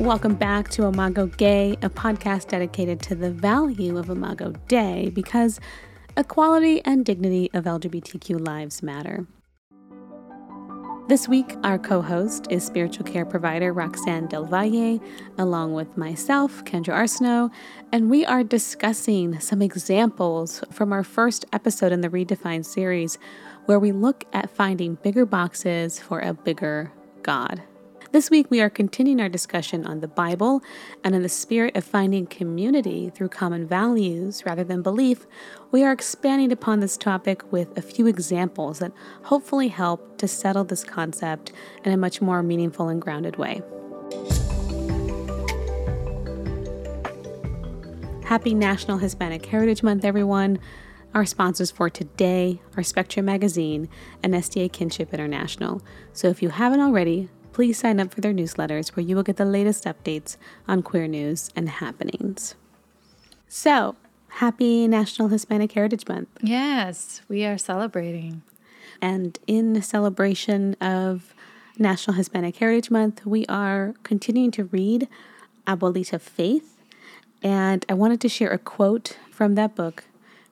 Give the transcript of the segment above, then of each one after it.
Welcome back to Imago Gay, a podcast dedicated to the value of Imago Dei because equality and dignity of LGBTQ lives matter. This week, our co host is spiritual care provider Roxanne Del Valle, along with myself, Kendra Arsenault, and we are discussing some examples from our first episode in the Redefined series where we look at finding bigger boxes for a bigger God. This week, we are continuing our discussion on the Bible, and in the spirit of finding community through common values rather than belief, we are expanding upon this topic with a few examples that hopefully help to settle this concept in a much more meaningful and grounded way. Happy National Hispanic Heritage Month, everyone. Our sponsors for today are Spectrum Magazine and SDA Kinship International. So if you haven't already, please sign up for their newsletters where you will get the latest updates on queer news and happenings. So, happy National Hispanic Heritage Month. Yes, we are celebrating. And in celebration of National Hispanic Heritage Month, we are continuing to read Abuelita Faith. And I wanted to share a quote from that book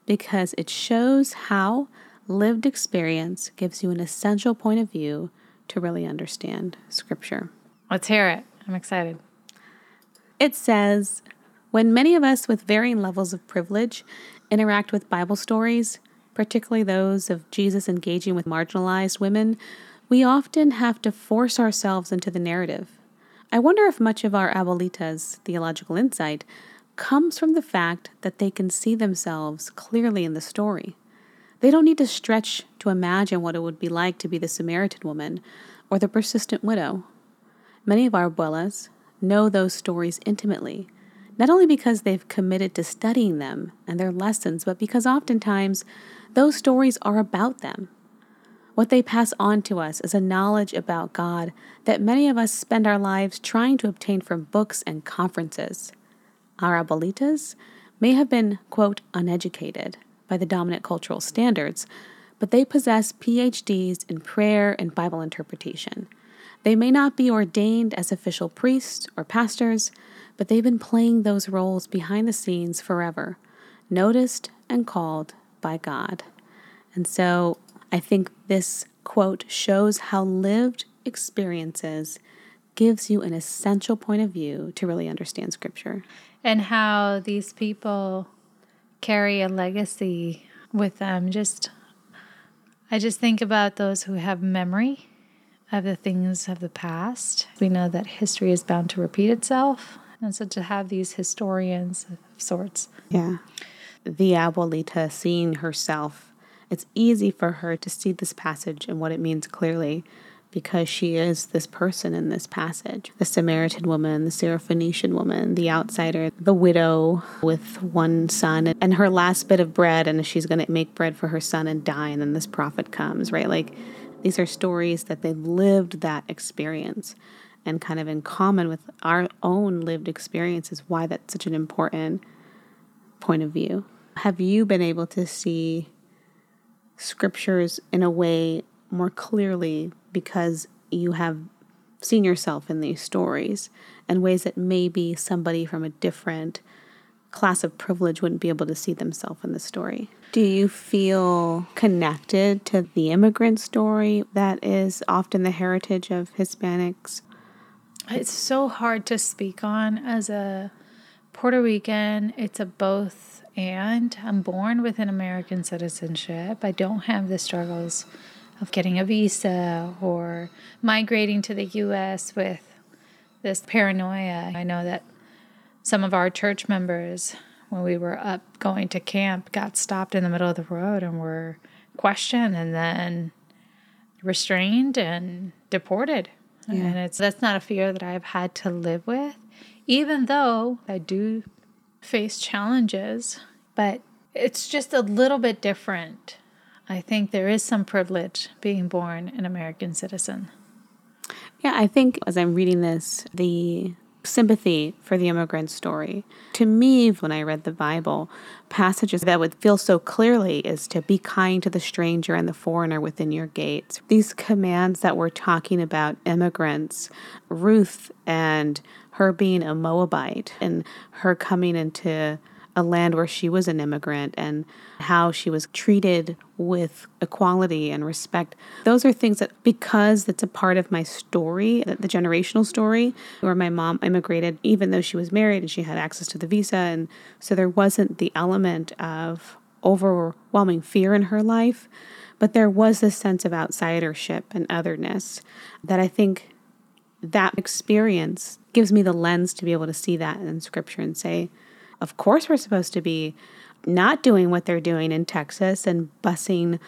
because it shows how lived experience gives you an essential point of view to really understand Scripture. Let's hear it. I'm excited. It says When many of us with varying levels of privilege interact with Bible stories, particularly those of Jesus engaging with marginalized women, we often have to force ourselves into the narrative. I wonder if much of our abuelita's theological insight comes from the fact that they can see themselves clearly in the story. They don't need to stretch to imagine what it would be like to be the Samaritan woman or the persistent widow. Many of our abuelas know those stories intimately, not only because they've committed to studying them and their lessons, but because oftentimes those stories are about them. What they pass on to us is a knowledge about God that many of us spend our lives trying to obtain from books and conferences. Our abuelitas may have been, quote, uneducated by the dominant cultural standards, but they possess PhDs in prayer and Bible interpretation. They may not be ordained as official priests or pastors, but they've been playing those roles behind the scenes forever, noticed and called by God. And so I think this quote shows how lived experiences gives you an essential point of view to really understand scripture. And how these people carry a legacy with them. Just, I just think about those who have memory of the things of the past. We know that history is bound to repeat itself. And so to have these historians of sorts. Yeah. The abuelita seeing herself, it's easy for her to see this passage and what it means clearly because she is this person in this passage the Samaritan woman, the Syrophoenician woman, the outsider, the widow with one son, and her last bit of bread, and she's going to make bread for her son and die, and then this prophet comes, right? Like these are stories that they've lived that experience and kind of in common with our own lived experiences, why that's such an important point of view. Have you been able to see scriptures in a way more clearly because you have seen yourself in these stories in ways that maybe somebody from a different class of privilege wouldn't be able to see themselves in the story. Do you feel connected to the immigrant story that is often the heritage of Hispanics? It's so hard to speak on as a Puerto Rican. It's a both and. I'm born with an American citizenship. I don't have the struggles of getting a visa or migrating to the US with this paranoia. I know that some of our church members, when we were up going to camp, got stopped in the middle of the road and were questioned and then restrained and deported. Yeah. And it's that's not a fear that I've had to live with, even though I do face challenges, but it's just a little bit different I think there is some privilege being born an American citizen. Yeah, I think as I'm reading this, the sympathy for the immigrant story. To me, when I read the Bible, passages that would feel so clearly is to be kind to the stranger and the foreigner within your gates. These commands that we're talking about immigrants, Ruth and her being a Moabite and her coming into a land where she was an immigrant and how she was treated with equality and respect. Those are things that, because it's a part of my story, the generational story, where my mom immigrated, even though she was married and she had access to the visa. And so there wasn't the element of overwhelming fear in her life, but there was this sense of outsidership and otherness that I think that experience gives me the lens to be able to see that in scripture and say, of course, we're supposed to be not doing what they're doing in Texas and busing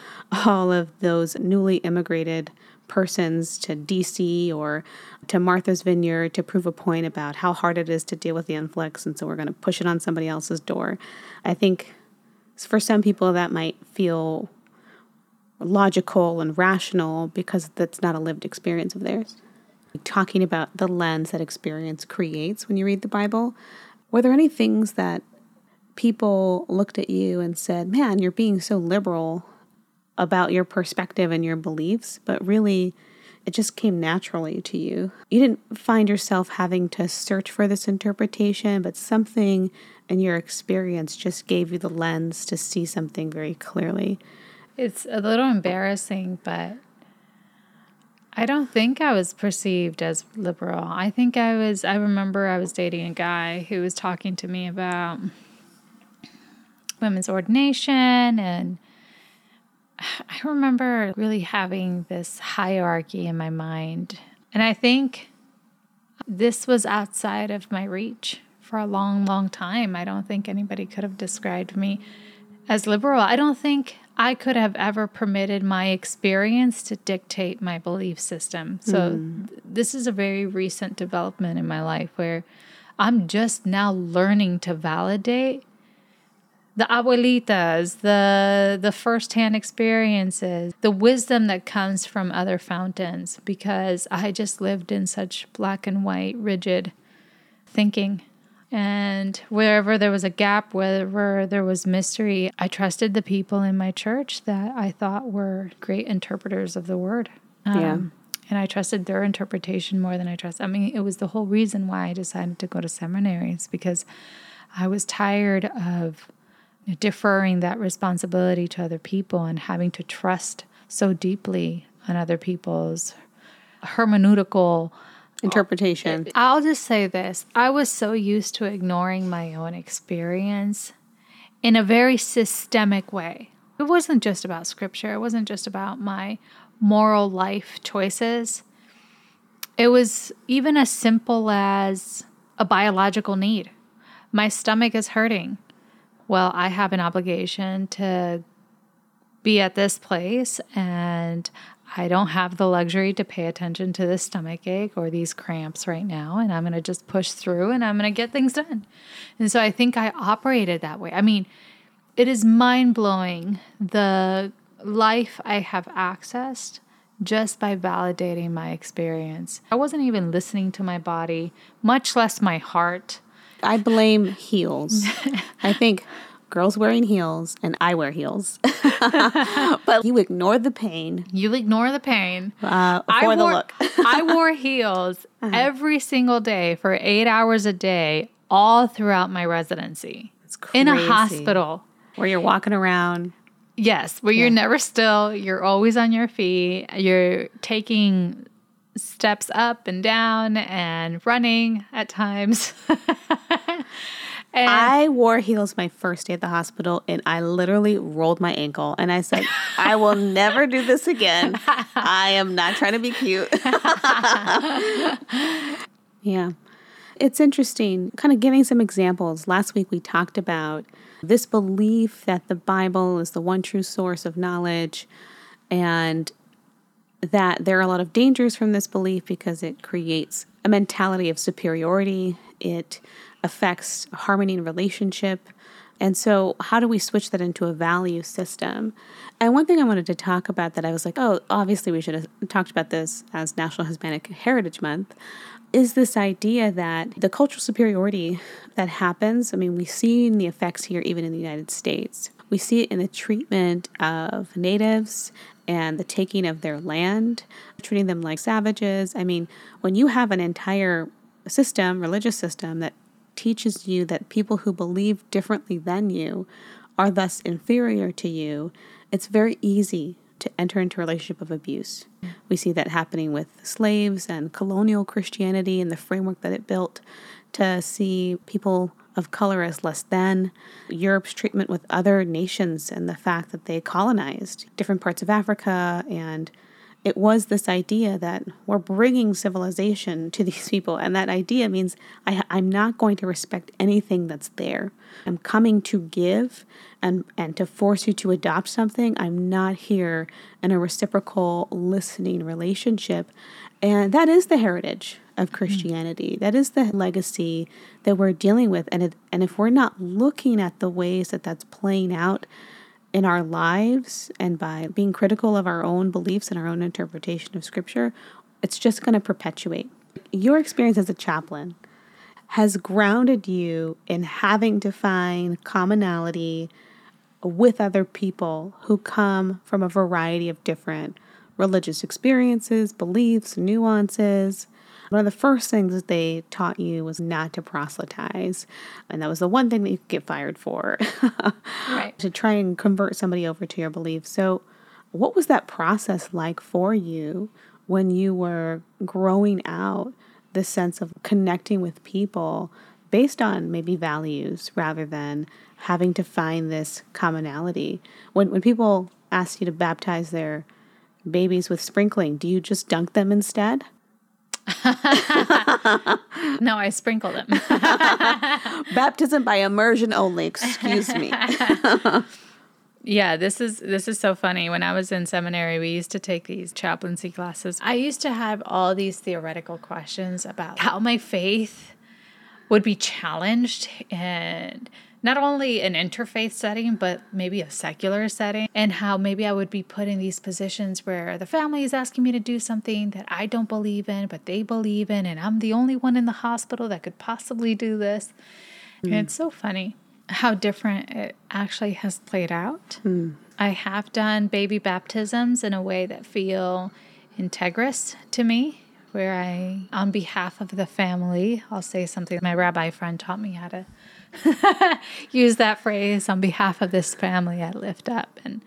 all of those newly immigrated persons to DC or to Martha's Vineyard to prove a point about how hard it is to deal with the influx. And so we're going to push it on somebody else's door. I think for some people that might feel logical and rational because that's not a lived experience of theirs. Talking about the lens that experience creates when you read the Bible, were there any things that people looked at you and said, Man, you're being so liberal about your perspective and your beliefs, but really it just came naturally to you? You didn't find yourself having to search for this interpretation, but something in your experience just gave you the lens to see something very clearly. It's a little embarrassing, but I don't think I was perceived as liberal. I think I was, I remember I was dating a guy who was talking to me about women's ordination. And I remember really having this hierarchy in my mind. And I think this was outside of my reach for a long, long time. I don't think anybody could have described me as liberal. I don't think I could have ever permitted my experience to dictate my belief system. So, mm. this is a very recent development in my life where I'm just now learning to validate the abuelitas, the the firsthand experiences, the wisdom that comes from other fountains because I just lived in such black and white rigid thinking and wherever there was a gap, wherever there was mystery, I trusted the people in my church that I thought were great interpreters of the word. Um, yeah. And I trusted their interpretation more than I trust. I mean, it was the whole reason why I decided to go to seminaries because I was tired of deferring that responsibility to other people and having to trust so deeply on other people's hermeneutical interpretation. I'll just say this I was so used to ignoring my own experience in a very systemic way. It wasn't just about scripture, it wasn't just about my moral life choices. It was even as simple as a biological need. My stomach is hurting. Well, I have an obligation to be at this place and I don't have the luxury to pay attention to this stomach ache or these cramps right now. And I'm going to just push through and I'm going to get things done. And so I think I operated that way. I mean, it is mind blowing the life I have accessed just by validating my experience. I wasn't even listening to my body, much less my heart. I blame heels. I think girls wearing heels and I wear heels. but you ignore the pain. You ignore the pain. Uh, for I wore, the look. I wore heels uh-huh. every single day for eight hours a day, all throughout my residency. In a hospital. Where you're walking around. Yes, where yeah. you're never still. You're always on your feet. You're taking steps up and down and running at times. And I wore heels my first day at the hospital and I literally rolled my ankle and I said, I will never do this again. I am not trying to be cute. yeah. It's interesting, kind of giving some examples. Last week we talked about this belief that the Bible is the one true source of knowledge and that there are a lot of dangers from this belief because it creates a mentality of superiority. It affects harmony in relationship. And so, how do we switch that into a value system? And one thing I wanted to talk about that I was like, oh, obviously we should have talked about this as National Hispanic Heritage Month is this idea that the cultural superiority that happens. I mean, we've seen the effects here even in the United States. We see it in the treatment of natives and the taking of their land, treating them like savages. I mean, when you have an entire system, religious system, that teaches you that people who believe differently than you are thus inferior to you, it's very easy to enter into a relationship of abuse. We see that happening with slaves and colonial Christianity and the framework that it built to see people of color as less than, Europe's treatment with other nations and the fact that they colonized different parts of Africa and it was this idea that we're bringing civilization to these people. And that idea means I, am not going to respect anything that's there. I'm coming to give and, and to force you to adopt something. I'm not here in a reciprocal listening relationship. And that is the heritage of hmm. Christianity. That is the legacy that we're dealing with. And, it, and if we're not looking at the ways that that's playing out, in our lives and by being critical of our own beliefs and our own interpretation of scripture, it's just going to perpetuate. Your experience as a chaplain has grounded you in having to find commonality with other people who come from a variety of different religious experiences, beliefs, nuances, one of the first things that they taught you was not to proselytize. And that was the one thing that you could get fired for. right. To try and convert somebody over to your beliefs. So, what was that process like for you when you were growing out this sense of connecting with people based on maybe values rather than having to find this commonality? When, when people ask you to baptize their babies with sprinkling, do you just dunk them instead? no, I sprinkle them. Baptism by immersion only. Excuse me. yeah, this is this is so funny. When I was in seminary, we used to take these chaplaincy classes. I used to have all these theoretical questions about how my faith would be challenged and not only an interfaith setting, but maybe a secular setting, and how maybe I would be put in these positions where the family is asking me to do something that I don't believe in, but they believe in, and I'm the only one in the hospital that could possibly do this. Mm. And it's so funny how different it actually has played out. Mm. I have done baby baptisms in a way that feel integrous to me where I, on behalf of the family, I'll say something my rabbi friend taught me how to use that phrase on behalf of this family I lift up and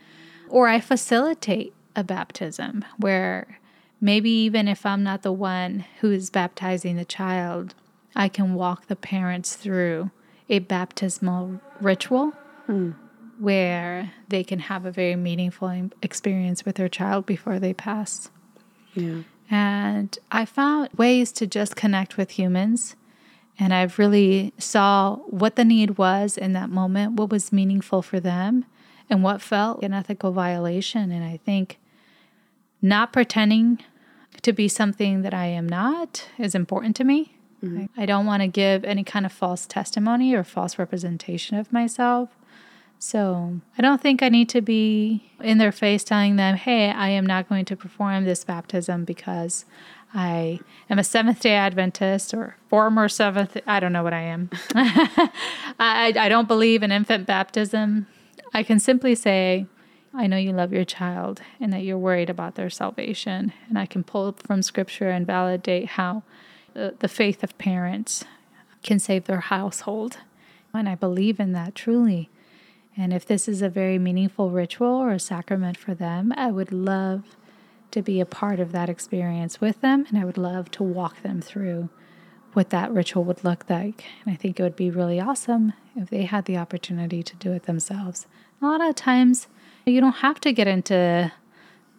or I facilitate a baptism where maybe even if I'm not the one who is baptizing the child, I can walk the parents through a baptismal ritual mm. where they can have a very meaningful experience with their child before they pass. Yeah. And I found ways to just connect with humans and I've really saw what the need was in that moment, what was meaningful for them, and what felt an ethical violation. And I think not pretending to be something that I am not is important to me. Mm-hmm. I don't want to give any kind of false testimony or false representation of myself. So I don't think I need to be in their face telling them, hey, I am not going to perform this baptism because I am a Seventh day Adventist or former Seventh, I don't know what I am. I, I don't believe in infant baptism. I can simply say, I know you love your child and that you're worried about their salvation. And I can pull from scripture and validate how the, the faith of parents can save their household. And I believe in that truly. And if this is a very meaningful ritual or a sacrament for them, I would love to be a part of that experience with them, and I would love to walk them through what that ritual would look like. And I think it would be really awesome if they had the opportunity to do it themselves. A lot of times, you don't have to get into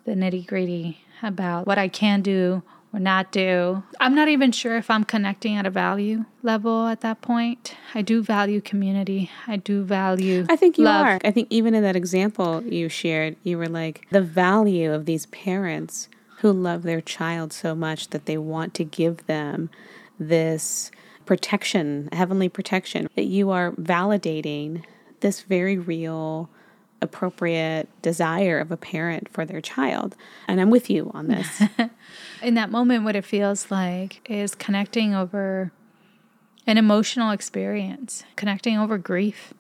the nitty gritty about what I can do or not do. I'm not even sure if I'm connecting at a value level at that point. I do value community. I do value. I think you love. are. I think even in that example you shared, you were like the value of these parents who love their child so much that they want to give them this protection, heavenly protection, that you are validating this very real appropriate desire of a parent for their child. And I'm with you on this. In that moment, what it feels like is connecting over an emotional experience, connecting over grief,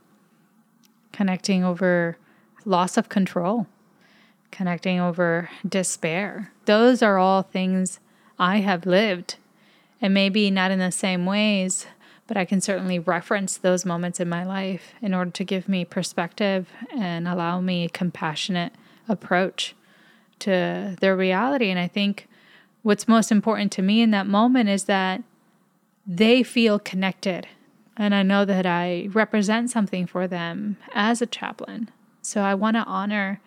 connecting over loss of control, connecting over despair. Those are all things I have lived And maybe not in the same ways, but I can certainly reference those moments in my life in order to give me perspective and allow me a compassionate approach to their reality. And I think what's most important to me in that moment is that they feel connected. And I know that I represent something for them as a chaplain. So I want to honor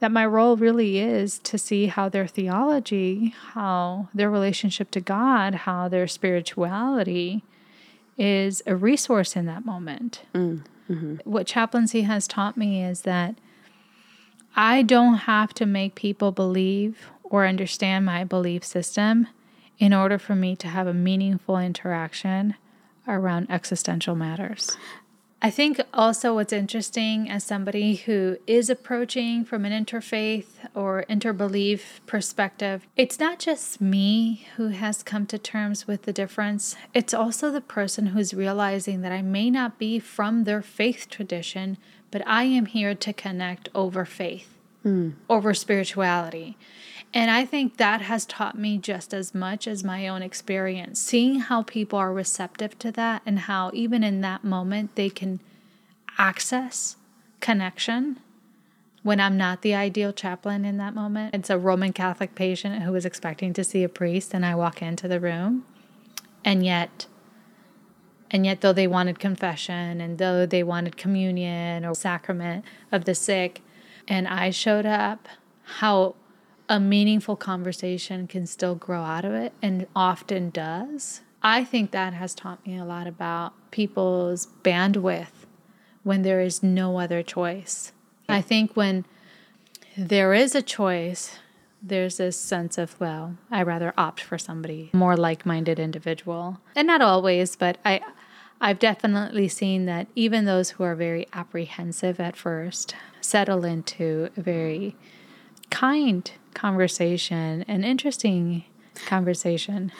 that my role really is to see how their theology, how their relationship to God, how their spirituality is a resource in that moment. Mm, hmm What chaplaincy has taught me is that I don't have to make people believe or understand my belief system in order for me to have a meaningful interaction around existential matters. I think also what's interesting as somebody who is approaching from an interfaith or interbelief perspective, it's not just me who has come to terms with the difference, it's also the person who's realizing that I may not be from their faith tradition, but I am here to connect over faith, mm. over spirituality. And I think that has taught me just as much as my own experience, seeing how people are receptive to that and how, even in that moment, they can access connection when I'm not the ideal chaplain in that moment. It's a Roman Catholic patient who was expecting to see a priest, and I walk into the room, and yet, and yet, though they wanted confession and though they wanted communion or sacrament of the sick, and I showed up, how a meaningful conversation can still grow out of it and often does. I think that has taught me a lot about people's bandwidth when there is no other choice. I think when there is a choice, there's this sense of, well, I rather opt for somebody more like-minded individual. And not always, but I I've definitely seen that even those who are very apprehensive at first settle into a very kind conversation, an interesting conversation.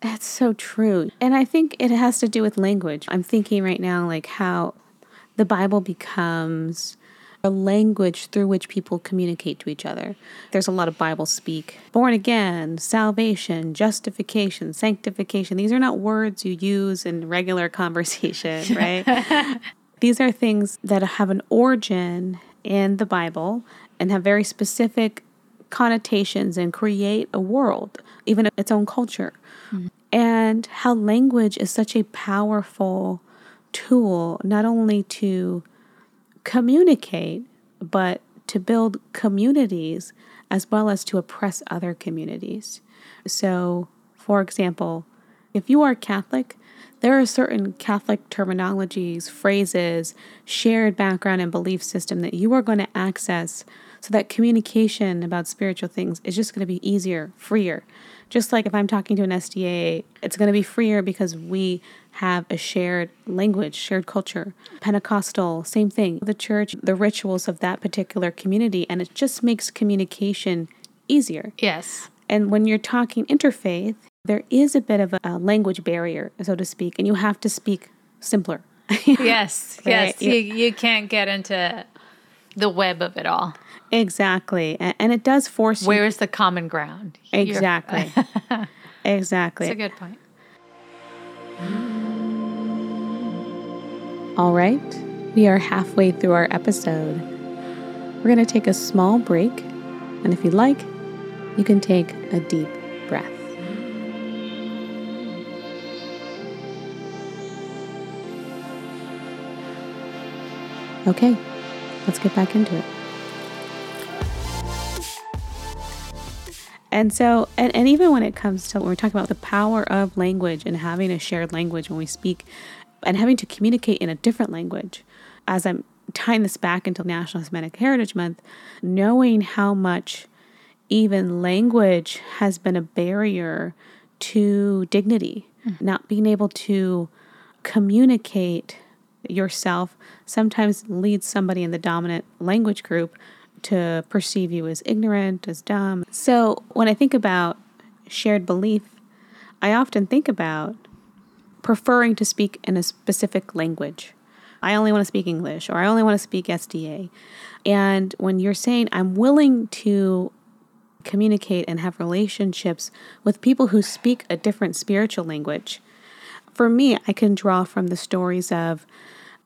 That's so true. And I think it has to do with language. I'm thinking right now, like how the Bible becomes a language through which people communicate to each other. There's a lot of Bible speak. Born again, salvation, justification, sanctification. These are not words you use in regular conversation, right? These are things that have an origin in the Bible and have very specific connotations and create a world, even its own culture. Mm-hmm. And how language is such a powerful tool, not only to communicate, but to build communities as well as to oppress other communities. So, for example, if you are Catholic, there are certain Catholic terminologies, phrases, shared background and belief system that you are going to access so that communication about spiritual things is just going to be easier, freer. Just like if I'm talking to an SDA, it's going to be freer because we have a shared language, shared culture. Pentecostal, same thing. The church, the rituals of that particular community, and it just makes communication easier. Yes. And when you're talking interfaith, there is a bit of a, language barrier, so to speak, and you have to speak simpler. yes, right? yes. You, you can't get into the web of it all. Exactly. And, it does force Where you. Where is the common ground? Exactly. exactly. That's a good point. All right. We are halfway through our episode. We're going to take a small break. And if you'd like, you can take a deep breath. Okay, let's get back into it. And so, and, and even when it comes to when we're talking about the power of language and having a shared language when we speak and having to communicate in a different language, as I'm tying this back into National Hispanic Heritage Month, knowing how much even language has been a barrier to dignity, mm-hmm. not being able to communicate yourself sometimes leads somebody in the dominant language group to perceive you as ignorant, as dumb. So when I think about shared belief, I often think about preferring to speak in a specific language. I only want to speak English or I only want to speak SDA. And when you're saying, I'm willing to communicate and have relationships with people who speak a different spiritual language. For me, I can draw from the stories of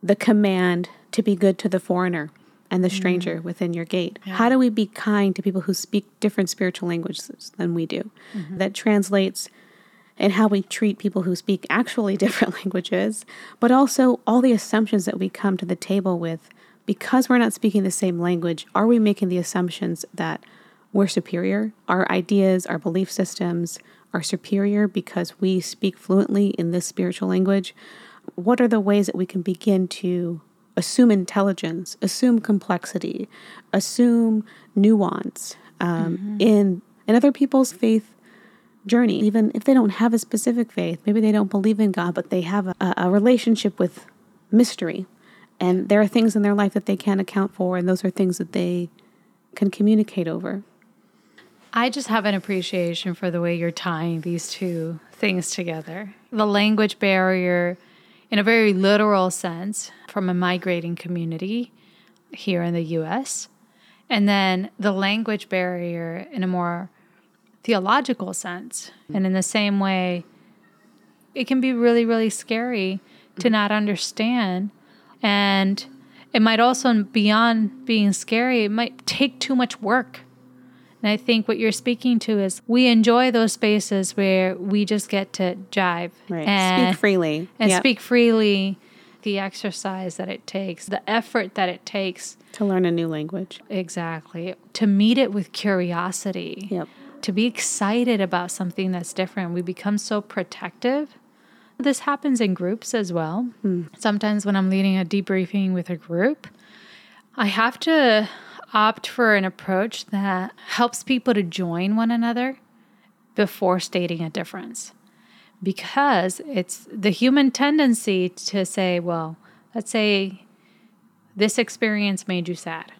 the command to be good to the foreigner and the stranger mm. within your gate. Yeah. How do we be kind to people who speak different spiritual languages than we do? Mm-hmm. That translates in how we treat people who speak actually different languages, but also all the assumptions that we come to the table with because we're not speaking the same language. Are we making the assumptions that we're superior? Our ideas, our belief systems are superior because we speak fluently in this spiritual language? What are the ways that we can begin to assume intelligence, assume complexity, assume nuance um, mm-hmm. in in other people's faith journey, even if they don't have a specific faith, maybe they don't believe in God, but they have a, a relationship with mystery, and there are things in their life that they can't account for, and those are things that they can communicate over. I just have an appreciation for the way you're tying these two things together. The language barrier, in a very literal sense, from a migrating community here in the US, and then the language barrier in a more theological sense. And in the same way, it can be really, really scary to not understand. And it might also, beyond being scary, it might take too much work and I think what you're speaking to is we enjoy those spaces where we just get to jive right. and speak freely and yep. speak freely. The exercise that it takes, the effort that it takes to learn a new language. Exactly. To meet it with curiosity. Yep. To be excited about something that's different. We become so protective. This happens in groups as well. Hmm. Sometimes when I'm leading a debriefing with a group, I have to opt for an approach that helps people to join one another before stating a difference. Because it's the human tendency to say, well, let's say this experience made you sad.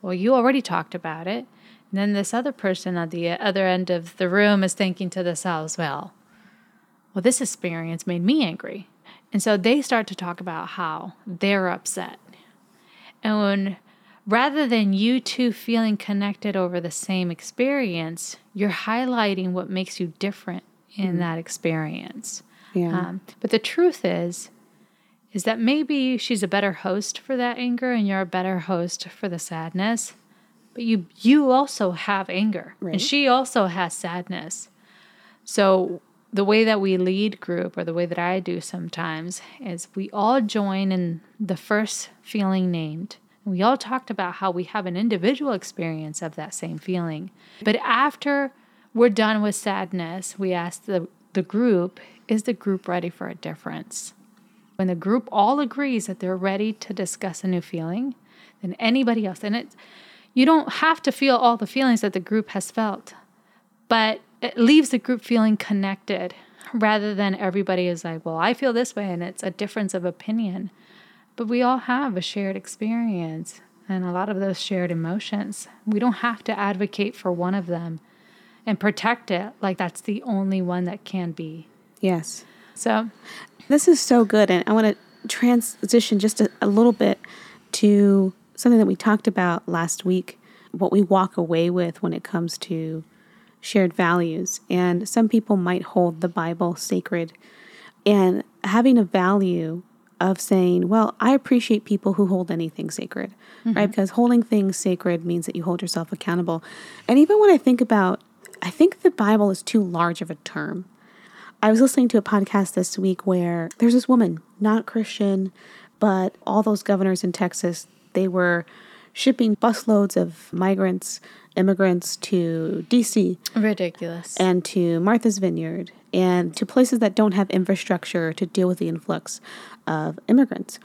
Well, you already talked about it. And then this other person at the other end of the room is thinking to themselves, well, well, this experience made me angry. And so they start to talk about how they're upset. And when rather than you two feeling connected over the same experience, you're highlighting what makes you different in mm. that experience. Yeah. Um, but the truth is, is that maybe she's a better host for that anger, and you're a better host for the sadness. But you you also have anger, right. and she also has sadness. So the way that we lead group, or the way that I do sometimes, is we all join in the first feeling named we all talked about how we have an individual experience of that same feeling. But after we're done with sadness, we ask the, the group, is the group ready for a difference? When the group all agrees that they're ready to discuss a new feeling, then anybody else, and it, you don't have to feel all the feelings that the group has felt, but it leaves the group feeling connected rather than everybody is like, well, I feel this way, and it's a difference of opinion. But we all have a shared experience and a lot of those shared emotions. We don't have to advocate for one of them and protect it like that's the only one that can be. Yes. So, this is so good. And I want to transition just a, a little bit to something that we talked about last week what we walk away with when it comes to shared values. And some people might hold the Bible sacred. And having a value of saying, well, I appreciate people who hold anything sacred, mm-hmm. right? Because holding things sacred means that you hold yourself accountable. And even when I think about, I think the Bible is too large of a term. I was listening to a podcast this week where there's this woman, not Christian, but all those governors in Texas, they were shipping busloads of migrants, immigrants to DC. Ridiculous. And to Martha's Vineyard and to places that don't have infrastructure to deal with the influx of immigrants.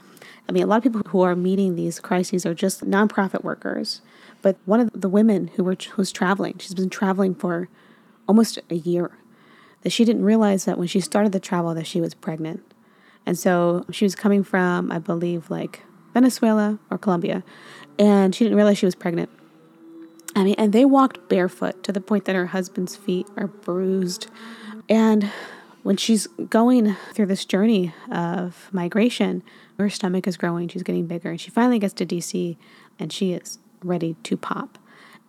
I mean, a lot of people who are meeting these crises are just nonprofit workers. But one of the women who were was traveling, she's been traveling for almost a year. That she didn't realize that when she started the travel that she was pregnant, and so she was coming from, I believe, like Venezuela or Colombia, and she didn't realize she was pregnant. I mean, and they walked barefoot to the point that her husband's feet are bruised, and when she's going through this journey of migration, her stomach is growing, she's getting bigger, and she finally gets to DC and she is ready to pop.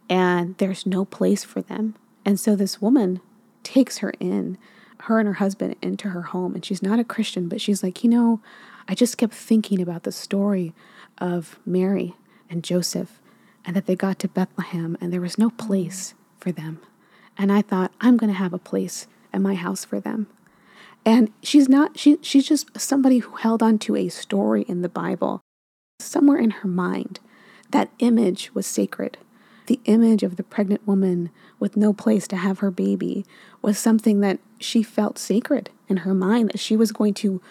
and there's no place for them. And so this woman takes her in, her and her husband, into her home. And she's not a Christian, but she's like, you know, I just kept thinking about the story of Mary and Joseph and that they got to Bethlehem and there was no place for them. And I thought, I'm going to have a place at my house for them. And she's not, she, she's just somebody who held on to a story in the Bible. Somewhere in her mind, that image was sacred. The image of the pregnant woman with no place to have her baby was something that she felt sacred in her mind, that she was going to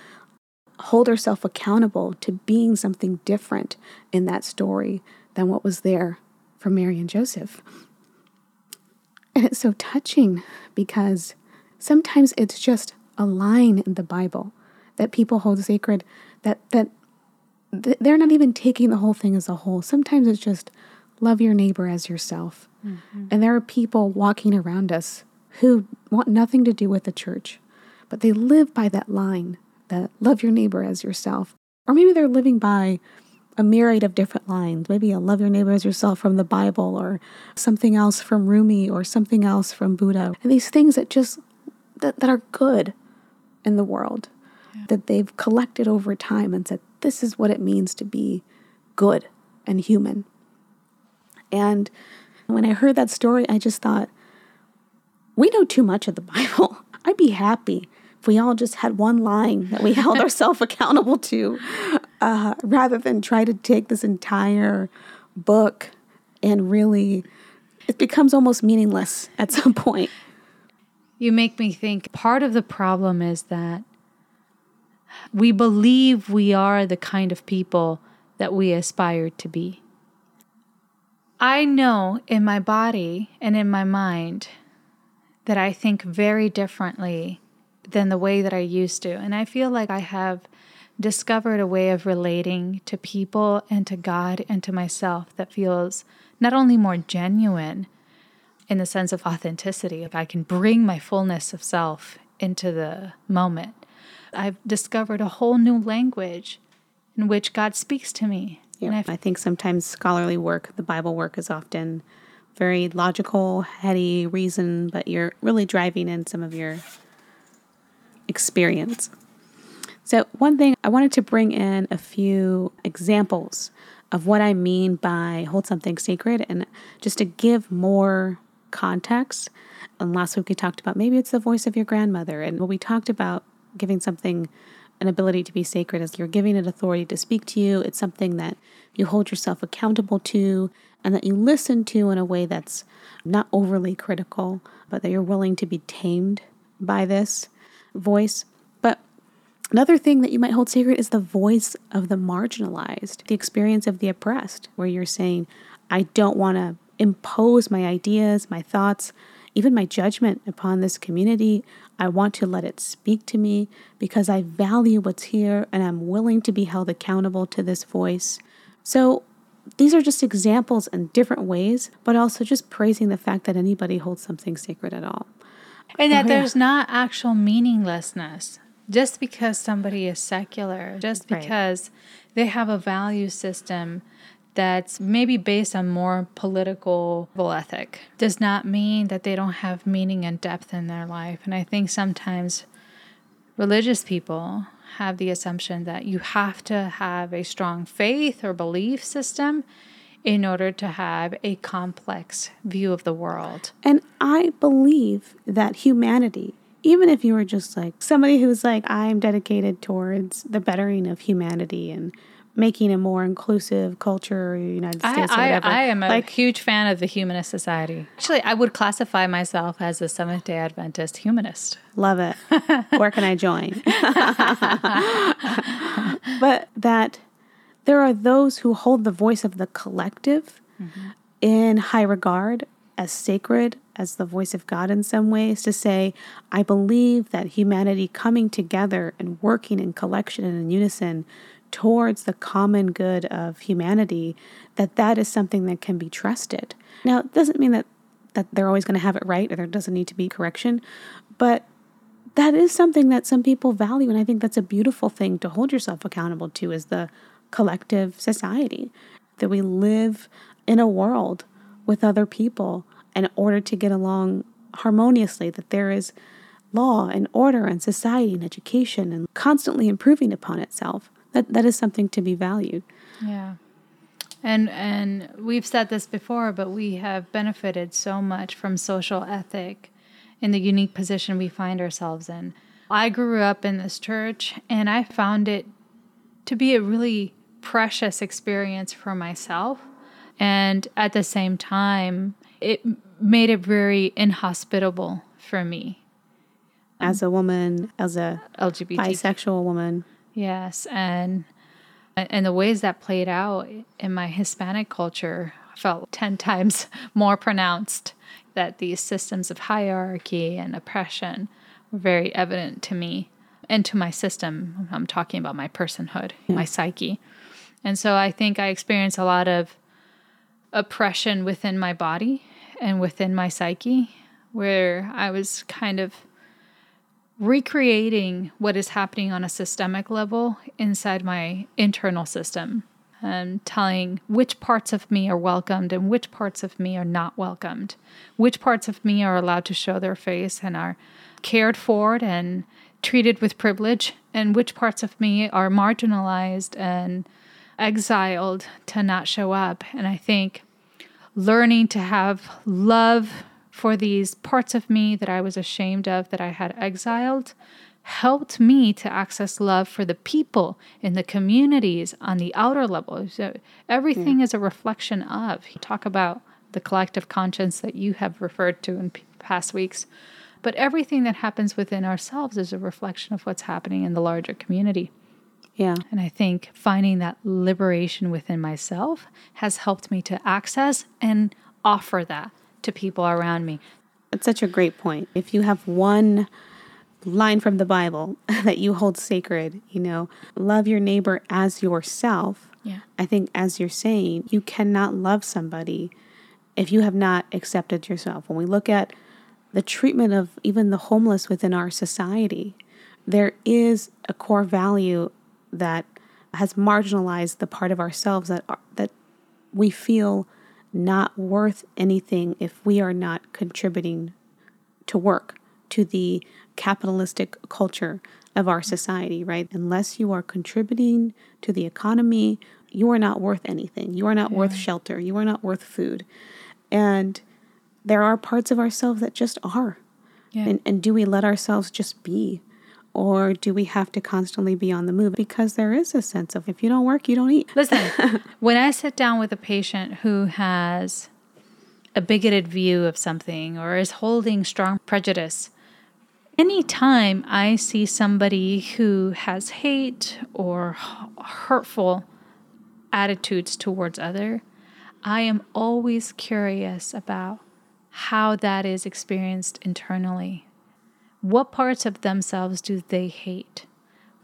hold herself accountable to being something different in that story than what was there for Mary and Joseph. And it's so touching because sometimes it's just a line in the Bible that people hold sacred that that they're not even taking the whole thing as a whole. Sometimes it's just love your neighbor as yourself. Mm-hmm. And there are people walking around us who want nothing to do with the church, but they live by that line that love your neighbor as yourself. Or maybe they're living by a myriad of different lines. Maybe a love your neighbor as yourself from the Bible, or something else from Rumi, or something else from Buddha. And these things that just that, that are good in the world yeah. that they've collected over time and said, this is what it means to be good and human. And when I heard that story, I just thought, we know too much of the Bible. I'd be happy if we all just had one line that we held ourselves accountable to, uh, rather than try to take this entire book and really, it becomes almost meaningless at some point. You make me think part of the problem is that we believe we are the kind of people that we aspire to be. I know in my body and in my mind that I think very differently than the way that I used to. And I feel like I have discovered a way of relating to people and to God and to myself that feels not only more genuine in the sense of authenticity, if I can bring my fullness of self into the moment, I've discovered a whole new language in which God speaks to me. Yeah, I think sometimes scholarly work, the Bible work, is often very logical, heady reason, but you're really driving in some of your experience. So, one thing I wanted to bring in a few examples of what I mean by hold something sacred and just to give more context. And last week we talked about maybe it's the voice of your grandmother. And what we talked about giving something an ability to be sacred is you're giving it authority to speak to you. It's something that you hold yourself accountable to and that you listen to in a way that's not overly critical, but that you're willing to be tamed by this voice. Another thing that you might hold sacred is the voice of the marginalized, the experience of the oppressed, where you're saying, I don't want to impose my ideas, my thoughts, even my judgment upon this community. I want to let it speak to me because I value what's here and I'm willing to be held accountable to this voice. So, these are just examples in different ways, but also just praising the fact that anybody holds something sacred at all. And that oh, there's not actual meaninglessness. Just because somebody is secular, just because right. they have a value system that's maybe based on more political ethic does not mean that they don't have meaning and depth in their life. And I think sometimes religious people have the assumption that you have to have a strong faith or belief system in order to have a complex view of the world. And I believe that humanity, even if you were just like somebody who's like, I'm dedicated towards the bettering of humanity and making a more inclusive culture, United States, I, or whatever. I, I am a like, huge fan of the humanist society. Actually, I would classify myself as a Seventh Day Adventist humanist. Love it. Where can I join? but that there are those who hold the voice of the collective mm-hmm. in high regard as sacred as the voice of God in some ways to say, I believe that humanity coming together and working in collection and in unison towards the common good of humanity that that is something that can be trusted. Now it doesn't mean that that they're always going to have it right or there doesn't need to be correction but that is something that some people value and i think that's a beautiful thing to hold yourself accountable to is the collective society that we live in a world with other people in order to get along harmoniously, that there is law and order and society and education and constantly improving upon itself. That that is something to be valued. Yeah. And and we've said this before, but we have benefited so much from social ethic in the unique position we find ourselves in. I grew up in this church and I found it to be a really precious experience for myself. And at the same time, it made it very inhospitable for me. As a woman, as a LGBT bisexual woman. Yes, and and the ways that played out in my Hispanic culture felt 10 times more pronounced that these systems of hierarchy and oppression were very evident to me and to my system. I'm talking about my personhood, yeah. my psyche. And so I think I experienced a lot of oppression within my body and within my psyche where I was kind of recreating what is happening on a systemic level inside my internal system and telling which parts of me are welcomed and which parts of me are not welcomed, which parts of me are allowed to show their face and are cared for and treated with privilege, and which parts of me are marginalized and exiled to not show up. And I think learning to have love for these parts of me that I was ashamed of that I had exiled helped me to access love for the people in the communities on the outer level. So everything yeah. is a reflection of. You talk about the collective conscience that you have referred to in past weeks, but everything that happens within ourselves is a reflection of what's happening in the larger community. Yeah. And I think finding that liberation within myself has helped me to access and offer that to people around me. That's such a great point. If you have one line from the Bible that you hold sacred, you know, love your neighbor as yourself. Yeah. I think as you're saying, you cannot love somebody if you have not accepted yourself. When we look at the treatment of even the homeless within our society, there is a core value that has marginalized the part of ourselves that are, that we feel not worth anything if we are not contributing to work, to the capitalistic culture of our society, right? Unless you are contributing to the economy, you are not worth anything. You are not yeah. worth shelter. You are not worth food. And there are parts of ourselves that just are. Yeah. And, and do we let ourselves just be? Or do we have to constantly be on the move? Because there is a sense of if you don't work, you don't eat. Listen, when I sit down with a patient who has a bigoted view of something or is holding strong prejudice, anytime I see somebody who has hate or hurtful attitudes towards other, I am always curious about how that is experienced internally what parts of themselves do they hate?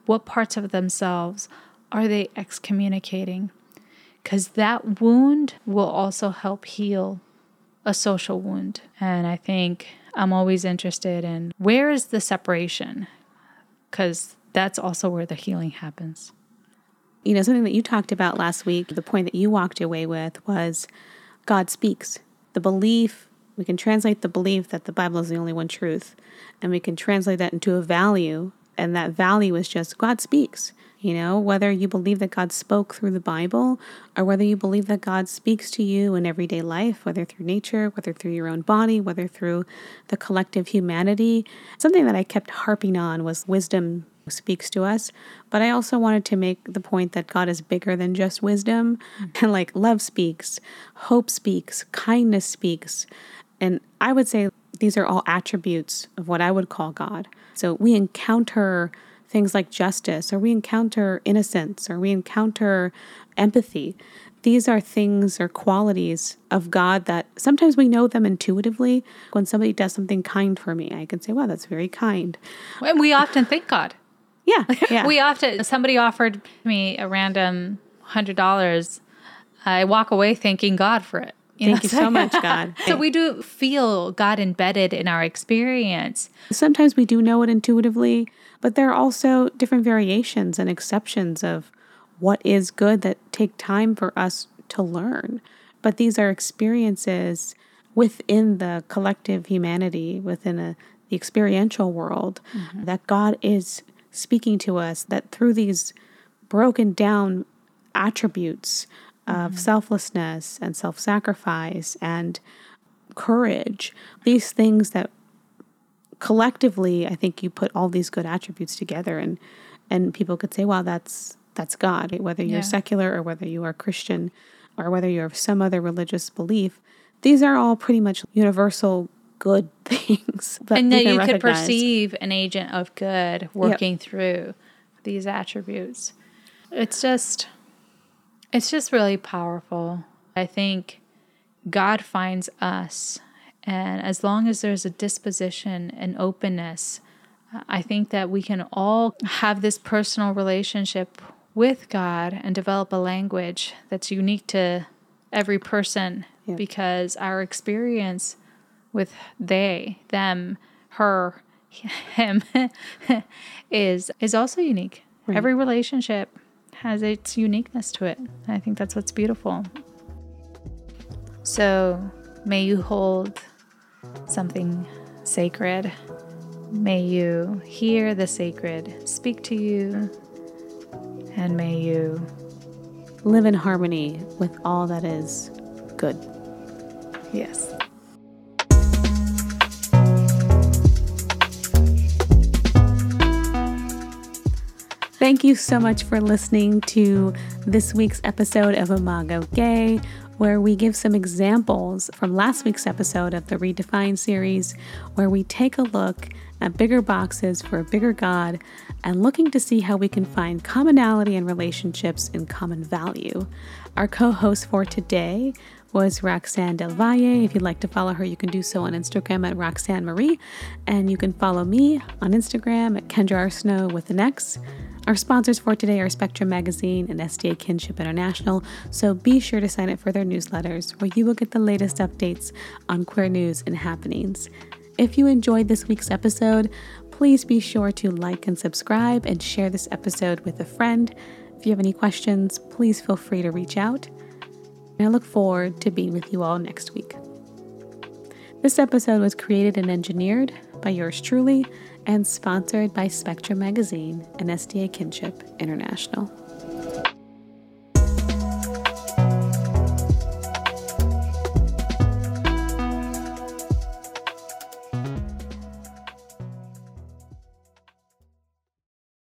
What parts of themselves are they excommunicating? Because that wound will also help heal a social wound. And I think I'm always interested in where is the separation? Because that's also where the healing happens. You know, something that you talked about last week, the point that you walked away with was God speaks. The belief we can translate the belief that the Bible is the only one truth, and we can translate that into a value, and that value is just God speaks. You know, whether you believe that God spoke through the Bible or whether you believe that God speaks to you in everyday life, whether through nature, whether through your own body, whether through the collective humanity. Something that I kept harping on was wisdom speaks to us. But I also wanted to make the point that God is bigger than just wisdom. And like love speaks, hope speaks, kindness speaks, and I would say these are all attributes of what I would call God. So we encounter things like justice, or we encounter innocence, or we encounter empathy. These are things or qualities of God that sometimes we know them intuitively. When somebody does something kind for me, I can say, wow, that's very kind. And we often think God. Yeah. yeah. we often, somebody offered me a random $100. I walk away thanking God for it. You Thank know? you so much, God. so we do feel God embedded in our experience. Sometimes we do know it intuitively, but there are also different variations and exceptions of what is good that take time for us to learn. but these are experiences within the collective humanity, within a, the experiential world, mm-hmm. that God is speaking to us, that through these broken down attributes of mm-hmm. selflessness and self sacrifice and courage, these things that collectively, I think you put all these good attributes together and and people could say, wow, that's that's God, whether you're yeah. secular or whether you are Christian or whether you're of some other religious belief. These are all pretty much universal good things. That and that you recognize. could perceive an agent of good working yep. through these attributes. It's just it's just really powerful. I think God finds us and as long as there's a disposition and openness, I think that we can all have this personal relationship with God and develop a language that's unique to every person yeah. because our experience with they, them, her, him is is also unique. Right. Every relationship has its uniqueness to it. I think that's what's beautiful. So, may you hold something sacred. May you hear the sacred speak to you, and may you live in harmony with all that is good. Yes. Thank you so much for listening to this week's episode of Imago Dei where we give some examples from last week's episode of the Redefined series, where we take a look at bigger boxes for a bigger God and looking to see how we can find commonality in relationships and common value. Our co host for today was Roxanne Del Valle. If you'd like to follow her, you can do so on Instagram at Roxanne Marie. And you can follow me on Instagram at Kendra Arsenault with an X. Our sponsors for today are Spectrum Magazine and SDA Kinship International, so be sure to sign up for their newsletters where you will get the latest updates on queer news and happenings. If you enjoyed this week's episode, please be sure to like and subscribe and share this episode with a friend. If you have any questions, please feel free to reach out. And I look forward to being with you all next week. This episode was created and engineered by yours truly and sponsored by Spectrum Magazine and SDA Kinship International.